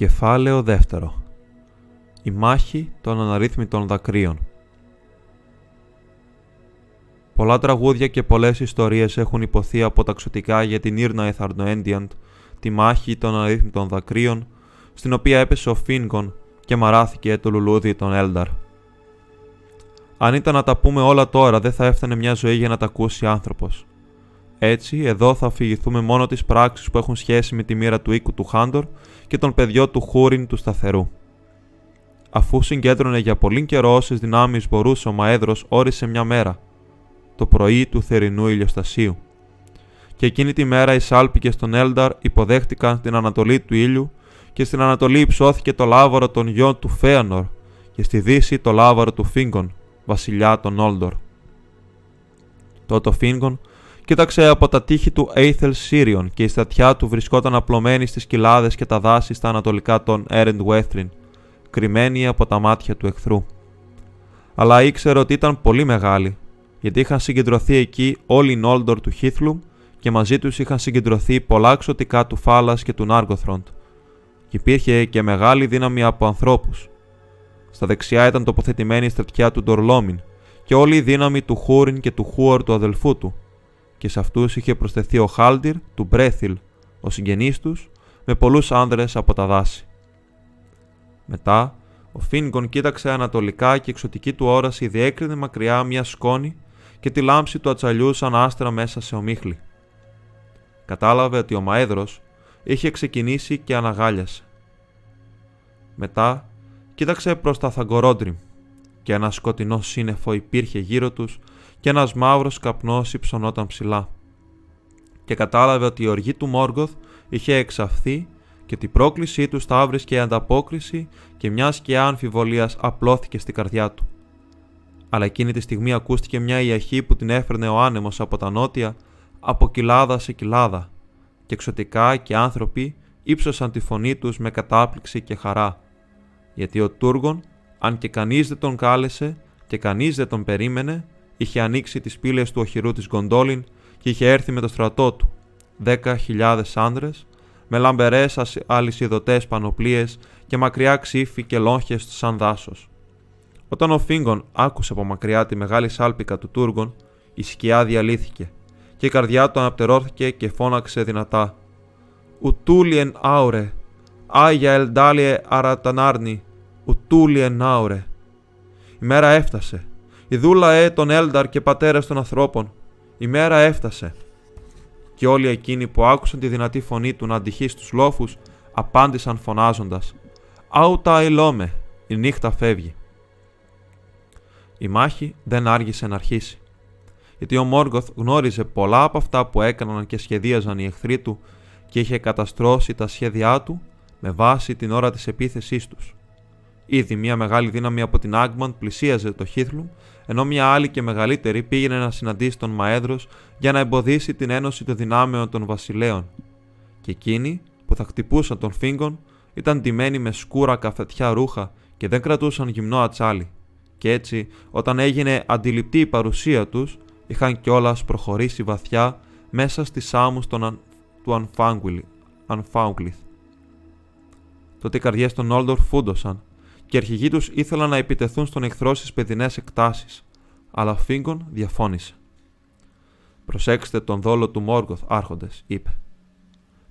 Κεφάλαιο δεύτερο Η μάχη των αναρρύθμιτων δακρύων Πολλά τραγούδια και πολλές ιστορίες έχουν υποθεί από ταξωτικά για την Ήρνα Εθαρνοέντιαντ, τη μάχη των αναρρύθμιτων δακρύων, στην οποία έπεσε ο Φίνγκον και μαράθηκε το λουλούδι των Έλνταρ. Αν ήταν να τα πούμε όλα τώρα, δεν θα έφτανε μια ζωή για να τα ακούσει άνθρωπος. Έτσι, εδώ θα αφηγηθούμε μόνο τις πράξεις που έχουν σχέση με τη μοίρα του οίκου του Χάντορ και των παιδιών του Χούριν του Σταθερού. Αφού συγκέντρωνε για πολύ καιρό όσες δυνάμεις μπορούσε, ο Μαέδρος όρισε μια μέρα, το πρωί του θερινού ηλιοστασίου. Και εκείνη τη μέρα οι σάλπικε των Έλνταρ υποδέχτηκαν την ανατολή του ήλιου και στην ανατολή υψώθηκε το λάβαρο των γιών του Φέανορ και στη δύση το λάβαρο του Φίγκον, βασιλιά των Όλντορ. Τότε ο Φίγκον κοίταξε από τα τείχη του Aethel Σύριον και η στατιά του βρισκόταν απλωμένη στις κοιλάδες και τα δάση στα ανατολικά των Έρεντ Βέθριν, κρυμμένη από τα μάτια του εχθρού. Αλλά ήξερε ότι ήταν πολύ μεγάλη, γιατί είχαν συγκεντρωθεί εκεί όλοι οι Νόλντορ του Χίθλουμ και μαζί τους είχαν συγκεντρωθεί πολλά ξωτικά του Φάλας και του Νάργοθροντ. Και υπήρχε και μεγάλη δύναμη από ανθρώπους. Στα δεξιά ήταν τοποθετημένη η στρατιά του Ντορλόμιν και όλη η δύναμη του Χούριν και του Χούορ του αδελφού του, και σε αυτούς είχε προσθεθεί ο Χάλντιρ του Μπρέθιλ, ο συγγενής τους, με πολλούς άνδρες από τα δάση. Μετά, ο Φίνγκον κοίταξε ανατολικά και η εξωτική του όραση διέκρινε μακριά μια σκόνη και τη λάμψη του ατσαλιού σαν άστρα μέσα σε ομίχλη. Κατάλαβε ότι ο Μαέδρος είχε ξεκινήσει και αναγάλιασε. Μετά κοίταξε προς τα Θαγκορόντριμ και ένας σκοτεινός σύννεφο υπήρχε γύρω τους και ένας μαύρος καπνός υψωνόταν ψηλά. Και κατάλαβε ότι η οργή του Μόργοθ είχε εξαφθεί και την πρόκλησή του σταύρισκε η ανταπόκριση και μιας σκιά αμφιβολίας απλώθηκε στην καρδιά του. Αλλά εκείνη τη στιγμή ακούστηκε μια ιαχή που την έφερνε ο άνεμος από τα νότια, από κοιλάδα σε κοιλάδα, και εξωτικά και άνθρωποι ύψωσαν τη φωνή τους με κατάπληξη και χαρά, γιατί ο Τούργον, αν και κανείς δεν τον κάλεσε και κανείς δεν τον περίμενε, είχε ανοίξει τις πύλες του οχυρού της Γκοντόλιν και είχε έρθει με το στρατό του. Δέκα χιλιάδες άνδρες, με λαμπερές αλυσιδωτές πανοπλίες και μακριά ξύφη και λόγχες σαν δάσος. Όταν ο Φίγκον άκουσε από μακριά τη μεγάλη σάλπικα του Τούργων, η σκιά διαλύθηκε και η καρδιά του αναπτερώθηκε και φώναξε δυνατά. «Ουτούλιεν άουρε, Άγια ελντάλιε αρατανάρνη, ουτούλιεν άουρε». Η μέρα έφτασε η δούλα ε τον Έλνταρ και πατέρας των ανθρώπων. Η μέρα έφτασε. Και όλοι εκείνοι που άκουσαν τη δυνατή φωνή του να αντυχεί στους λόφους, απάντησαν φωνάζοντας «Άουτα ηλόμε, η νύχτα φεύγει». Η μάχη δεν άργησε να αρχίσει. Γιατί ο Μόργοθ γνώριζε πολλά από αυτά που έκαναν και σχεδίαζαν οι εχθροί του και είχε καταστρώσει τα σχέδιά του με βάση την ώρα της επίθεσής τους. Ήδη μια μεγάλη δύναμη από την Άγμαντ πλησίαζε το Χίθλουμ, ενώ μια άλλη και μεγαλύτερη πήγαινε να συναντήσει τον Μαέδρος για να εμποδίσει την ένωση των δυνάμεων των βασιλέων. Και εκείνοι που θα χτυπούσαν τον Φίγκον ήταν ντυμένοι με σκούρα καφετιά ρούχα και δεν κρατούσαν γυμνό ατσάλι. Και έτσι, όταν έγινε αντιληπτή η παρουσία τους, είχαν κιόλας προχωρήσει βαθιά μέσα στις άμμους του Ανφάγκλιθ. Τότε οι καρδιές των Όλντορ φούντωσαν και οι αρχηγοί τους ήθελαν να επιτεθούν στον εχθρό στις παιδινές εκτάσεις, αλλά ο Φίγκον διαφώνησε. Προσέξτε τον δόλο του Μόργοθ, άρχοντες, είπε.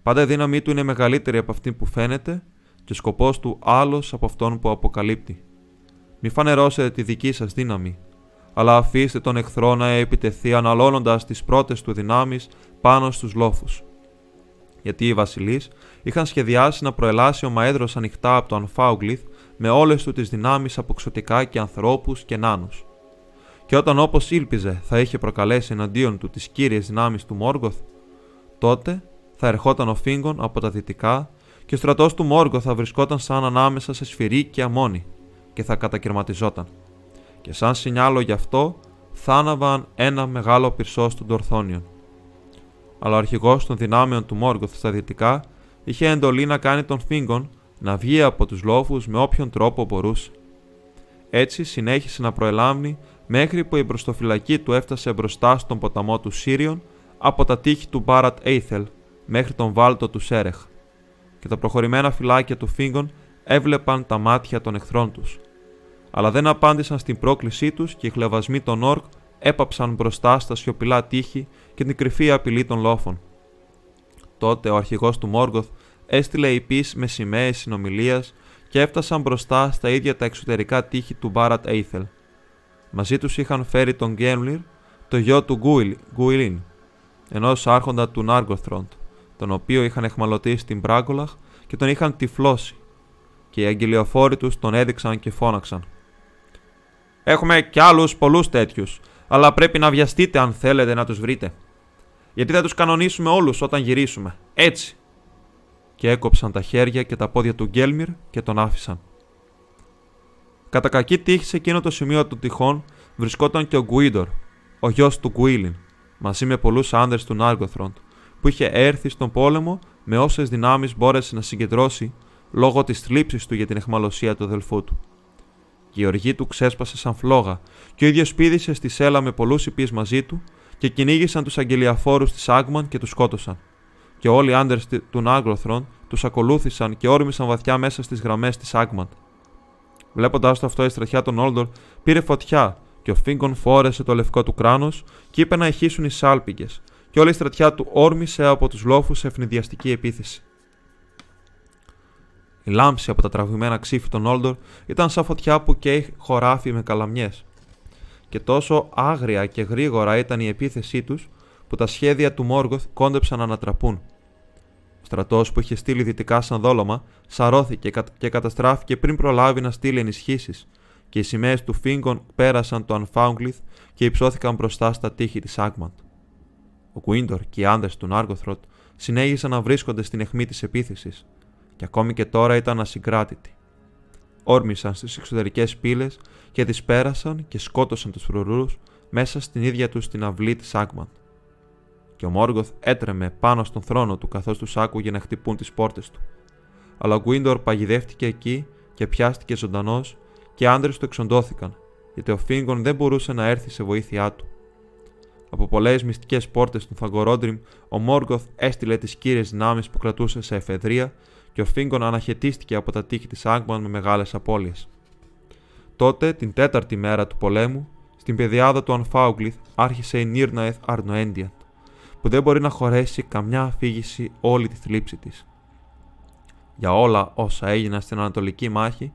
Πάντα η δύναμή του είναι μεγαλύτερη από αυτή που φαίνεται και ο σκοπός του άλλος από αυτόν που αποκαλύπτει. Μη φανερώσετε τη δική σας δύναμη, αλλά αφήστε τον εχθρό να επιτεθεί αναλώνοντας τις πρώτες του δυνάμεις πάνω στους λόφους. Γιατί οι βασιλείς είχαν σχεδιάσει να προελάσει ο Μαέδρος ανοιχτά από το Ανφάουγκλιθ με όλες του τις δυνάμεις από ξωτικά και ανθρώπους και νάνους. Και όταν όπως ήλπιζε θα είχε προκαλέσει εναντίον του τις κύριες δυνάμεις του Μόργοθ, τότε θα ερχόταν ο Φίγκον από τα δυτικά και ο στρατός του Μόργοθ θα βρισκόταν σαν ανάμεσα σε σφυρί και αμόνι και θα κατακαιρματιζόταν. Και σαν σινιάλο γι' αυτό θα άναβαν ένα μεγάλο πυρσό του Ντορθόνιον. Αλλά ο αρχηγός των δυνάμεων του Μόργοθ στα δυτικά είχε εντολή να κάνει τον Φίγκον να βγει από τους λόφους με όποιον τρόπο μπορούσε. Έτσι συνέχισε να προελάμβνει μέχρι που η μπροστοφυλακή του έφτασε μπροστά στον ποταμό του Σύριον από τα τείχη του Μπάρατ Έιθελ μέχρι τον βάλτο του Σέρεχ. και τα προχωρημένα φυλάκια του Φίγκον έβλεπαν τα μάτια των εχθρών τους. Αλλά δεν απάντησαν στην πρόκλησή τους και οι χλεβασμοί των Ορκ έπαψαν μπροστά στα σιωπηλά τείχη και την κρυφή απειλή των λόφων. Τότε ο αρχηγός του Μόργοθ έστειλε υπή με σημαίες συνομιλίας και έφτασαν μπροστά στα ίδια τα εξωτερικά τείχη του Μπάρατ Έιθελ. Μαζί τους είχαν φέρει τον Γκέμλιρ, το γιο του Γκουιλίν, ενός άρχοντα του Νάργκοθροντ, τον οποίο είχαν εχμαλωτήσει στην Μπράγκολαχ και τον είχαν τυφλώσει, και οι αγγελιοφόροι τους τον έδειξαν και φώναξαν. Έχουμε κι άλλους πολλούς τέτοιους, αλλά πρέπει να βιαστείτε αν θέλετε να τους βρείτε. Γιατί θα τους κανονίσουμε όλους όταν γυρίσουμε. Έτσι. Και έκοψαν τα χέρια και τα πόδια του Γκέλμιρ και τον άφησαν. Κατά κακή τύχη σε εκείνο το σημείο του τυχών βρισκόταν και ο Γκουίντορ, ο γιος του Γκουίλιν, μαζί με πολλούς άνδρε του Νάργκοθροντ, που είχε έρθει στον πόλεμο με όσες δυνάμεις μπόρεσε να συγκεντρώσει λόγω της θλίψης του για την εχμαλωσία του αδελφού του. Και η οργή του ξέσπασε σαν φλόγα, και ο ίδιος πήδησε στη σέλα με πολλούς υπείς μαζί του και κυνήγησαν τους αγγελιαφόρους της Άγμαν και τους σκότωσαν. Και όλοι οι άντρες του Νάγκροθρον τους ακολούθησαν και όρμησαν βαθιά μέσα στις γραμμές της Άγμαν. Βλέποντα το αυτό, η στρατιά των Όλντορ πήρε φωτιά και ο Φίγκον φόρεσε το λευκό του κράνος και είπε να ηχήσουν οι σάλπιγγες, και όλη η στρατιά του όρμησε από τους λόφους σε ευνηδιαστική επίθεση. Η λάμψη από τα τραβημένα ξύφη των Όλντορ ήταν σαν φωτιά που καίει χωράφι με καλαμιές. Και τόσο άγρια και γρήγορα ήταν η επίθεσή τους που τα σχέδια του Μόργοθ κόντεψαν να ανατραπούν. Ο στρατός που είχε στείλει δυτικά σαν δόλωμα σαρώθηκε και καταστράφηκε πριν προλάβει να στείλει ενισχύσεις, και οι σημαίες του Φίγκον πέρασαν το Ανφάουγκλιθ και υψώθηκαν μπροστά στα τείχη της Άγμαντ. Ο Κουίντορ και οι άντρες του Νάργοθροτ συνέχισαν να βρίσκονται στην αιχμή της επίθεσης, και ακόμη και τώρα ήταν ασυγκράτητοι. Όρμησαν στις εξωτερικές πύλες και τι πέρασαν και σκότωσαν τους φρουρούς μέσα στην ίδια τους την αυλή της Άγμαντ και ο Μόργοθ έτρεμε πάνω στον θρόνο του καθώς τους άκουγε να χτυπούν τις πόρτες του. Αλλά ο Γκουίντορ παγιδεύτηκε εκεί και πιάστηκε ζωντανός και οι άντρες του εξοντώθηκαν, γιατί ο Φίγκον δεν μπορούσε να έρθει σε βοήθειά του. Από πολλές μυστικές πόρτες του Θαγκορόντριμ, ο Μόργοθ έστειλε τις κύριες δυνάμεις που κρατούσε σε εφεδρεία και ο Φίγκον αναχαιτίστηκε από τα τείχη της Άγκμαν με μεγάλες απώλειες. Τότε, την τέταρτη μέρα του πολέμου, στην πεδιάδα του Ανφάουγκλιθ άρχισε η Νίρναεθ Αρνοέντιαν που δεν μπορεί να χωρέσει καμιά αφήγηση όλη τη θλίψη της. Για όλα όσα έγιναν στην Ανατολική μάχη,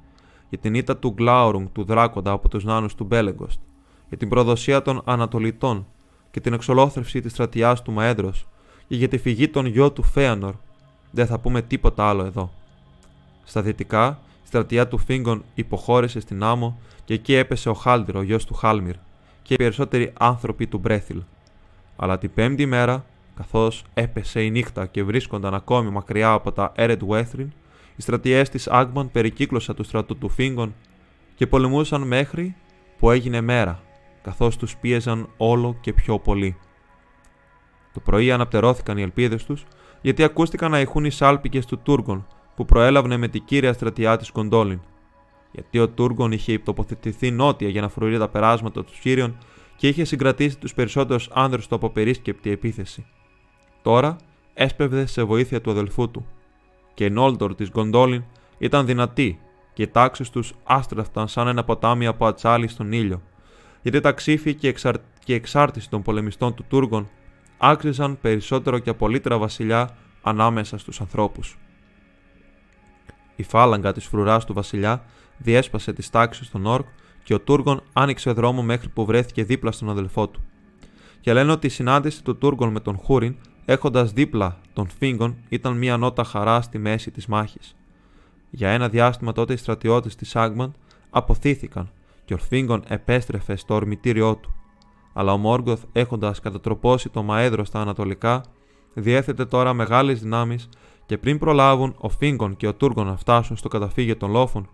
για την ήττα του Γκλάουρουγκ του Δράκοντα από τους νάνους του Μπέλεγκοστ, για την προδοσία των Ανατολιτών και την εξολόθρευση της στρατιάς του Μαέντρος και για τη φυγή των γιο του Φέανορ, δεν θα πούμε τίποτα άλλο εδώ. Στα δυτικά, η στρατιά του Φίγκον υποχώρησε στην άμμο και εκεί έπεσε ο Χάλντιρ, ο γιος του Χάλμιρ, και οι περισσότεροι άνθρωποι του Μπρέθιλ. Αλλά την πέμπτη μέρα, καθώς έπεσε η νύχτα και βρίσκονταν ακόμη μακριά από τα Έρετ Βέθριν, οι στρατιές της Άγμαν περικύκλωσαν του στρατού του Φίγκον και πολεμούσαν μέχρι που έγινε μέρα, καθώς τους πίεζαν όλο και πιο πολύ. Το πρωί αναπτερώθηκαν οι ελπίδες τους, γιατί ακούστηκαν να ηχούν οι σάλπικες του Τούργον που προέλαβνε με την κύρια στρατιά της Κοντόλιν. Γιατί ο Τούργον είχε τοποθετηθεί νότια για να φρουρεί τα περάσματα του Σύριων και είχε συγκρατήσει τους περισσότερους άνδρες του από περίσκεπτη επίθεση. Τώρα έσπευδε σε βοήθεια του αδελφού του, και η Νόλτορ της Γκοντόλιν ήταν δυνατή και οι τάξεις τους άστραφταν σαν ένα ποτάμι από ατσάλι στον ήλιο, γιατί τα ξύφη και, εξαρ... και εξάρτηση των πολεμιστών του Τούργων άξιζαν περισσότερο και απολύτερα βασιλιά ανάμεσα στους ανθρώπους. Η φάλαγγα της φρουράς του βασιλιά διέσπασε τις τάξεις των Όρκ και ο Τούργον άνοιξε δρόμο μέχρι που βρέθηκε δίπλα στον αδελφό του. Και λένε ότι η συνάντηση του Τούργον με τον Χούριν, έχοντας δίπλα τον Φίγκον, ήταν μια νότα χαρά στη μέση της μάχης. Για ένα διάστημα τότε οι στρατιώτες της Άγμαν αποθήθηκαν και ο Φίγκον επέστρεφε στο ορμητήριό του. Αλλά ο Μόργκοθ, έχοντας κατατροπώσει το Μαέδρο στα Ανατολικά, διέθετε τώρα μεγάλες δυνάμεις και πριν προλάβουν ο Φίνγκον και ο Τούργον να φτάσουν στο καταφύγιο των Λόφων,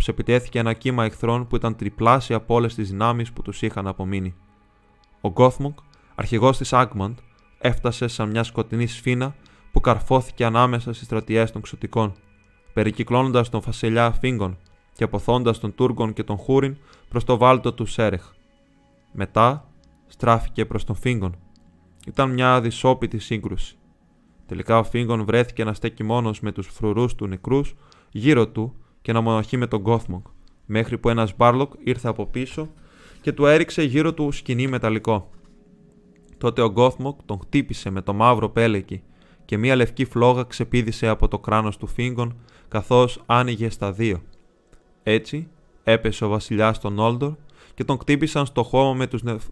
τους επιτέθηκε ένα κύμα εχθρών που ήταν τριπλάσια από όλες τις δυνάμεις που τους είχαν απομείνει. Ο Γκόθμογκ, αρχηγός της Άνγκμπαντ, έφτασε σαν μια σκοτεινή σφήνα που καρφώθηκε ανάμεσα στις στρατιές των ξωτικών, περικυκλώνοντας τον Βασιλιά Φίνγκον και απωθώντας τον Τούργον και τον Χούριν προς το βάλτο του Σέρεχ. Μετά στράφηκε προς τον Φίνγκον. Ήταν μια αδυσώπητη σύγκρουση. Τελικά ο Φίνγκον βρέθηκε να στέκει μόνος με τους φρουρούς του νεκρούς γύρω του και να μονομαχεί με τον Γκόθμογκ, μέχρι που ένας Μπάλρογκ ήρθε από πίσω και του έριξε γύρω του σκοινί μεταλλικό. Τότε ο Γκόθμογκ τον χτύπησε με το μαύρο πέλεκι και μία λευκή φλόγα ξεπίδησε από το κράνος του Φίνγκον καθώς άνοιγε στα δύο. Έτσι έπεσε ο βασιλιάς στον Όλντορ και τον χτύπησαν στο χώμα με τους νεφ...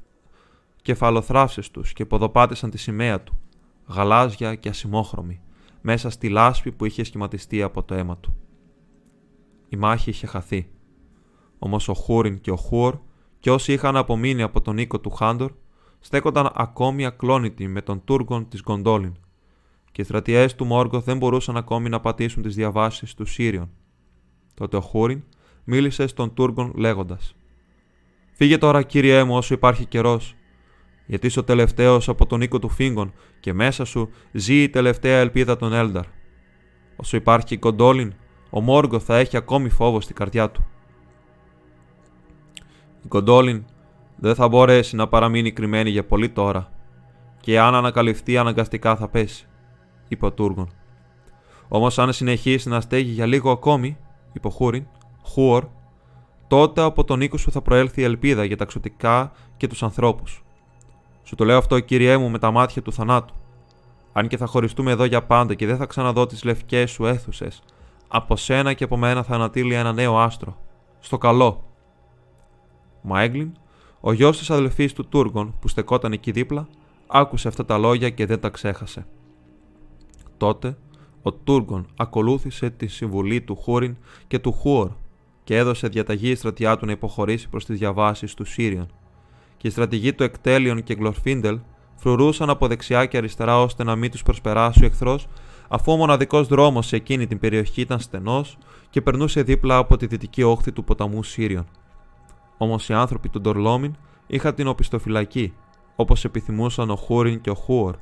κεφαλοθράψες τους και ποδοπάτησαν τη σημαία του, γαλάζια και ασημόχρωμη, μέσα στη λάσπη που είχε σχηματιστεί από το αίμα του. Η μάχη είχε χαθεί. Όμως ο Χούριν και ο Χούορ και όσοι είχαν απομείνει από τον οίκο του Χάντορ στέκονταν ακόμη ακλόνητοι με τον Τούργον της Γκοντόλιν και οι στρατιές του Μόργκοθ δεν μπορούσαν ακόμη να πατήσουν τις διαβάσεις του Σύριον. Τότε ο Χούριν μίλησε στον Τούργον λέγοντας: Φύγε τώρα, κύριέ μου, όσο υπάρχει καιρός, γιατί είσαι ο τελευταίος από τον οίκο του Φίγκον και μέσα σου ζει η τελευταία ελπίδα των Έλνταρ. Όσο υπάρχει η Κοντόλιν, ο Μόργκοθ θα έχει ακόμη φόβο στην καρδιά του. Η Κοντόλιν δεν θα μπορέσει να παραμείνει κρυμμένη για πολύ τώρα, και αν ανακαλυφθεί αναγκαστικά θα πέσει είπε ο Τούργον. Όμως, αν συνεχίσει να στέγει για λίγο ακόμη, είπε ο Χούριν, Χούορ, τότε από τον οίκο σου θα προέλθει η ελπίδα για τα ξωτικά και τους ανθρώπους. Σου το λέω αυτό, κύριέ μου, με τα μάτια του θανάτου. Αν και θα χωριστούμε εδώ για πάντα και δεν θα ξαναδώ τις λευκές σου αίθουσες, από σένα και από μένα θα ανατείλει ένα νέο άστρο. Στο καλό. Μάιγκλιν, ο γιος της αδελφής του Τούργον που στεκόταν εκεί δίπλα, άκουσε αυτά τα λόγια και δεν τα ξέχασε. Τότε ο Τούργον ακολούθησε τη συμβουλή του Χούριν και του Χούορ και έδωσε διαταγή η στρατιά του να υποχωρήσει προς τις διαβάσεις του Σύριον. Και οι στρατηγοί του Εκτέλιον και Γκλορφίντελ φρουρούσαν από δεξιά και αριστερά ώστε να μην τους προσπεράσει ο εχθρός, αφού ο μοναδικός δρόμος σε εκείνη την περιοχή ήταν στενός και περνούσε δίπλα από τη δυτική όχθη του ποταμού Σύριον. Όμως οι άνθρωποι του Ντορλόμιν είχαν την οπισθοφυλακή, όπως επιθυμούσαν ο Χούριν και ο Χούορ,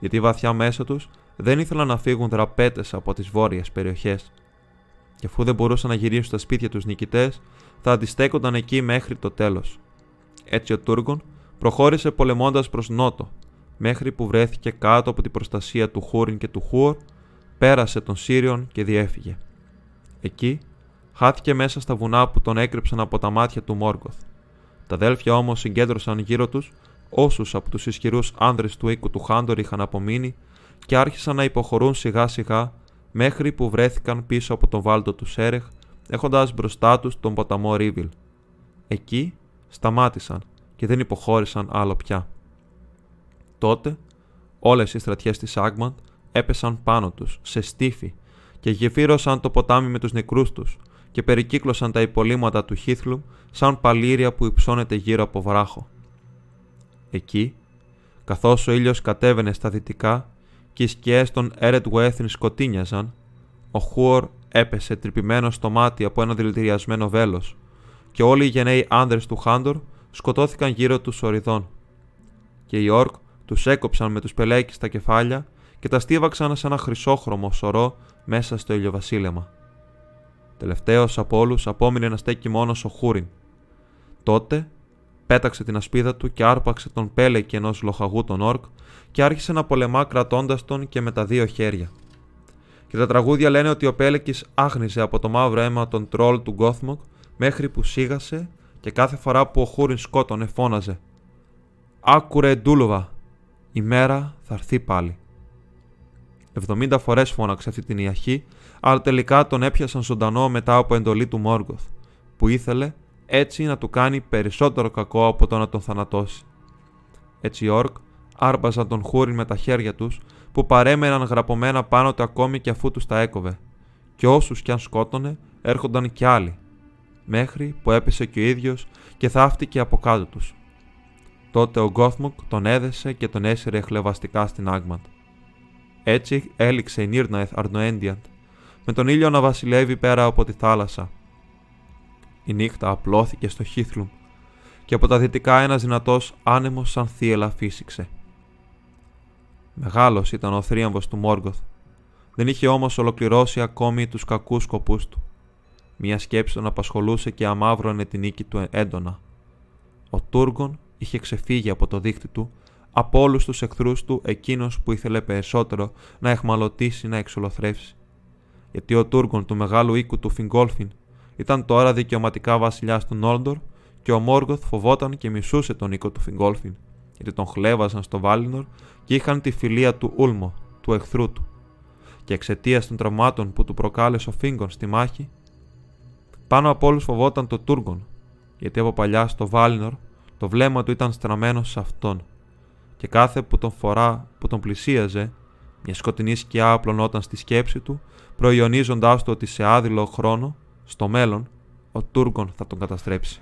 γιατί βαθιά μέσα τους δεν ήθελαν να φύγουν δραπέτες από τις βόρειες περιοχές. Και αφού δεν μπορούσαν να γυρίσουν στα σπίτια τους νικητές, θα αντιστέκονταν εκεί μέχρι το τέλος. Έτσι ο Τούργον προχώρησε πολεμώντας προς νότο, μέχρι που βρέθηκε κάτω από την προστασία του Χούριν και του Χούορ, πέρασε τον Σύριον και διέφυγε. Εκεί χάθηκε μέσα στα βουνά που τον έκρυψαν από τα μάτια του Μόργκοθ. Τα αδέλφια όμως συγκέντρωσαν γύρω τους όσους από τους ισχυρούς άνδρες του οίκου του Χάντορ είχαν απομείνει και άρχισαν να υποχωρούν σιγά σιγά μέχρι που βρέθηκαν πίσω από τον βάλτο του Σέρεχ έχοντας μπροστά τους τον ποταμό Ρίβιλ. Εκεί σταμάτησαν και δεν υποχώρησαν άλλο πια. Τότε όλες οι στρατιές της Άγμαντ έπεσαν πάνω τους, σε στήφη και γεφύρωσαν το ποτάμι με τους νεκρούς τους και περικύκλωσαν τα υπολείμματα του Χίθλουμ σαν παλήρια που υψώνεται γύρω από βράχο. Εκεί, καθώς ο ήλιος κατέβαινε στα δυτικά, και οι σκιές των Έρετ Βουέθιν σκοτίνιαζαν, ο Χούορ έπεσε τρυπημένο στο μάτι από ένα δηλητηριασμένο βέλος, και όλοι οι γενναίοι άνδρες του Χάντορ σκοτώθηκαν γύρω τους οριδών. Και οι Ορκ τους έκοψαν με τους πελέκι στα κεφάλια και τα στίβαξαν σε ένα χρυσόχρωμο σωρό μέσα στο ηλιοβασίλεμα. Τελευταίος από όλους απόμεινε να στέκει μόνος ο Χούριν. Τότε πέταξε την ασπίδα του και άρπαξε τον πέλεκι ενός λοχαγού των Ορκ και άρχισε να πολεμά κρατώντας τον και με τα δύο χέρια. Και τα τραγούδια λένε ότι ο Πέλεκης άγνιζε από το μαύρο αίμα τον τρόλ του Γκόθμοκ μέχρι που σίγασε και κάθε φορά που ο Χούριν σκότωνε φώναζε «Άκουρε Ντούλοβα, η μέρα θα έρθει πάλι». 70 φορές φώναξε αυτή την ιαχή, αλλά τελικά τον έπιασαν ζωντανό μετά από εντολή του Μόργκοθ, που ήθελε έτσι να του κάνει περισσότερο κακό από το να τον θανατώσει. Έτσι οι Όρκ άρπαζαν τον χούριν με τα χέρια τους που παρέμεναν γραπωμένα πάνω του ακόμη και αφού τους τα έκοβε και όσους κι αν σκότωνε έρχονταν κι άλλοι μέχρι που έπεσε και ο ίδιος και θαύτηκε από κάτω τους. Τότε ο Γκόθμουκ τον έδεσε και τον έσυρε χλεβαστικά στην Άγματ. Έτσι έληξε η Νίρναεθ Αρνοέντιαντ, με τον ήλιο να βασιλεύει πέρα από τη θάλασσα. Η νύχτα απλώθηκε στο Χίθλουμ και από τα δυτικά ένας δυνατός άνεμος σαν θύελα φύσηξε. Μεγάλος ήταν ο θρίαμβος του Μόργκοθ. Δεν είχε όμως ολοκληρώσει ακόμη τους κακούς σκοπούς του. Μια σκέψη τον απασχολούσε και αμάβρωνε την νίκη του έντονα. Ο Τούργον είχε ξεφύγει από το δίχτυ του, από όλους τους εχθρούς του εκείνος που ήθελε περισσότερο να εχμαλωτήσει να εξολοθρεύσει. Γιατί ο Τούργον του μεγάλου οίκου του Φιγκόλφιν ήταν τώρα δικαιωματικά βασιλιάς του Νόλντορ και ο Μόργοθ φοβόταν και μισούσε τον οίκο του Φιγκόλφιν, γιατί τον χλέβαζαν στο Βάλινορ και είχαν τη φιλία του Ούλμο, του εχθρού του. Και εξαιτίας των τραυμάτων που του προκάλεσε ο Φίγκον στη μάχη, πάνω από όλους φοβόταν το Τούργον, γιατί από παλιά στο Βάλινορ το βλέμμα του ήταν στραμμένο σε αυτόν, και κάθε που τον φορά που τον πλησίαζε, μια σκοτεινή σκιά απλωνόταν στη σκέψη του, προϊονίζοντάς του ότι σε άδειλο χρόνο, στο μέλλον, ο Τούργον θα τον καταστρέψει.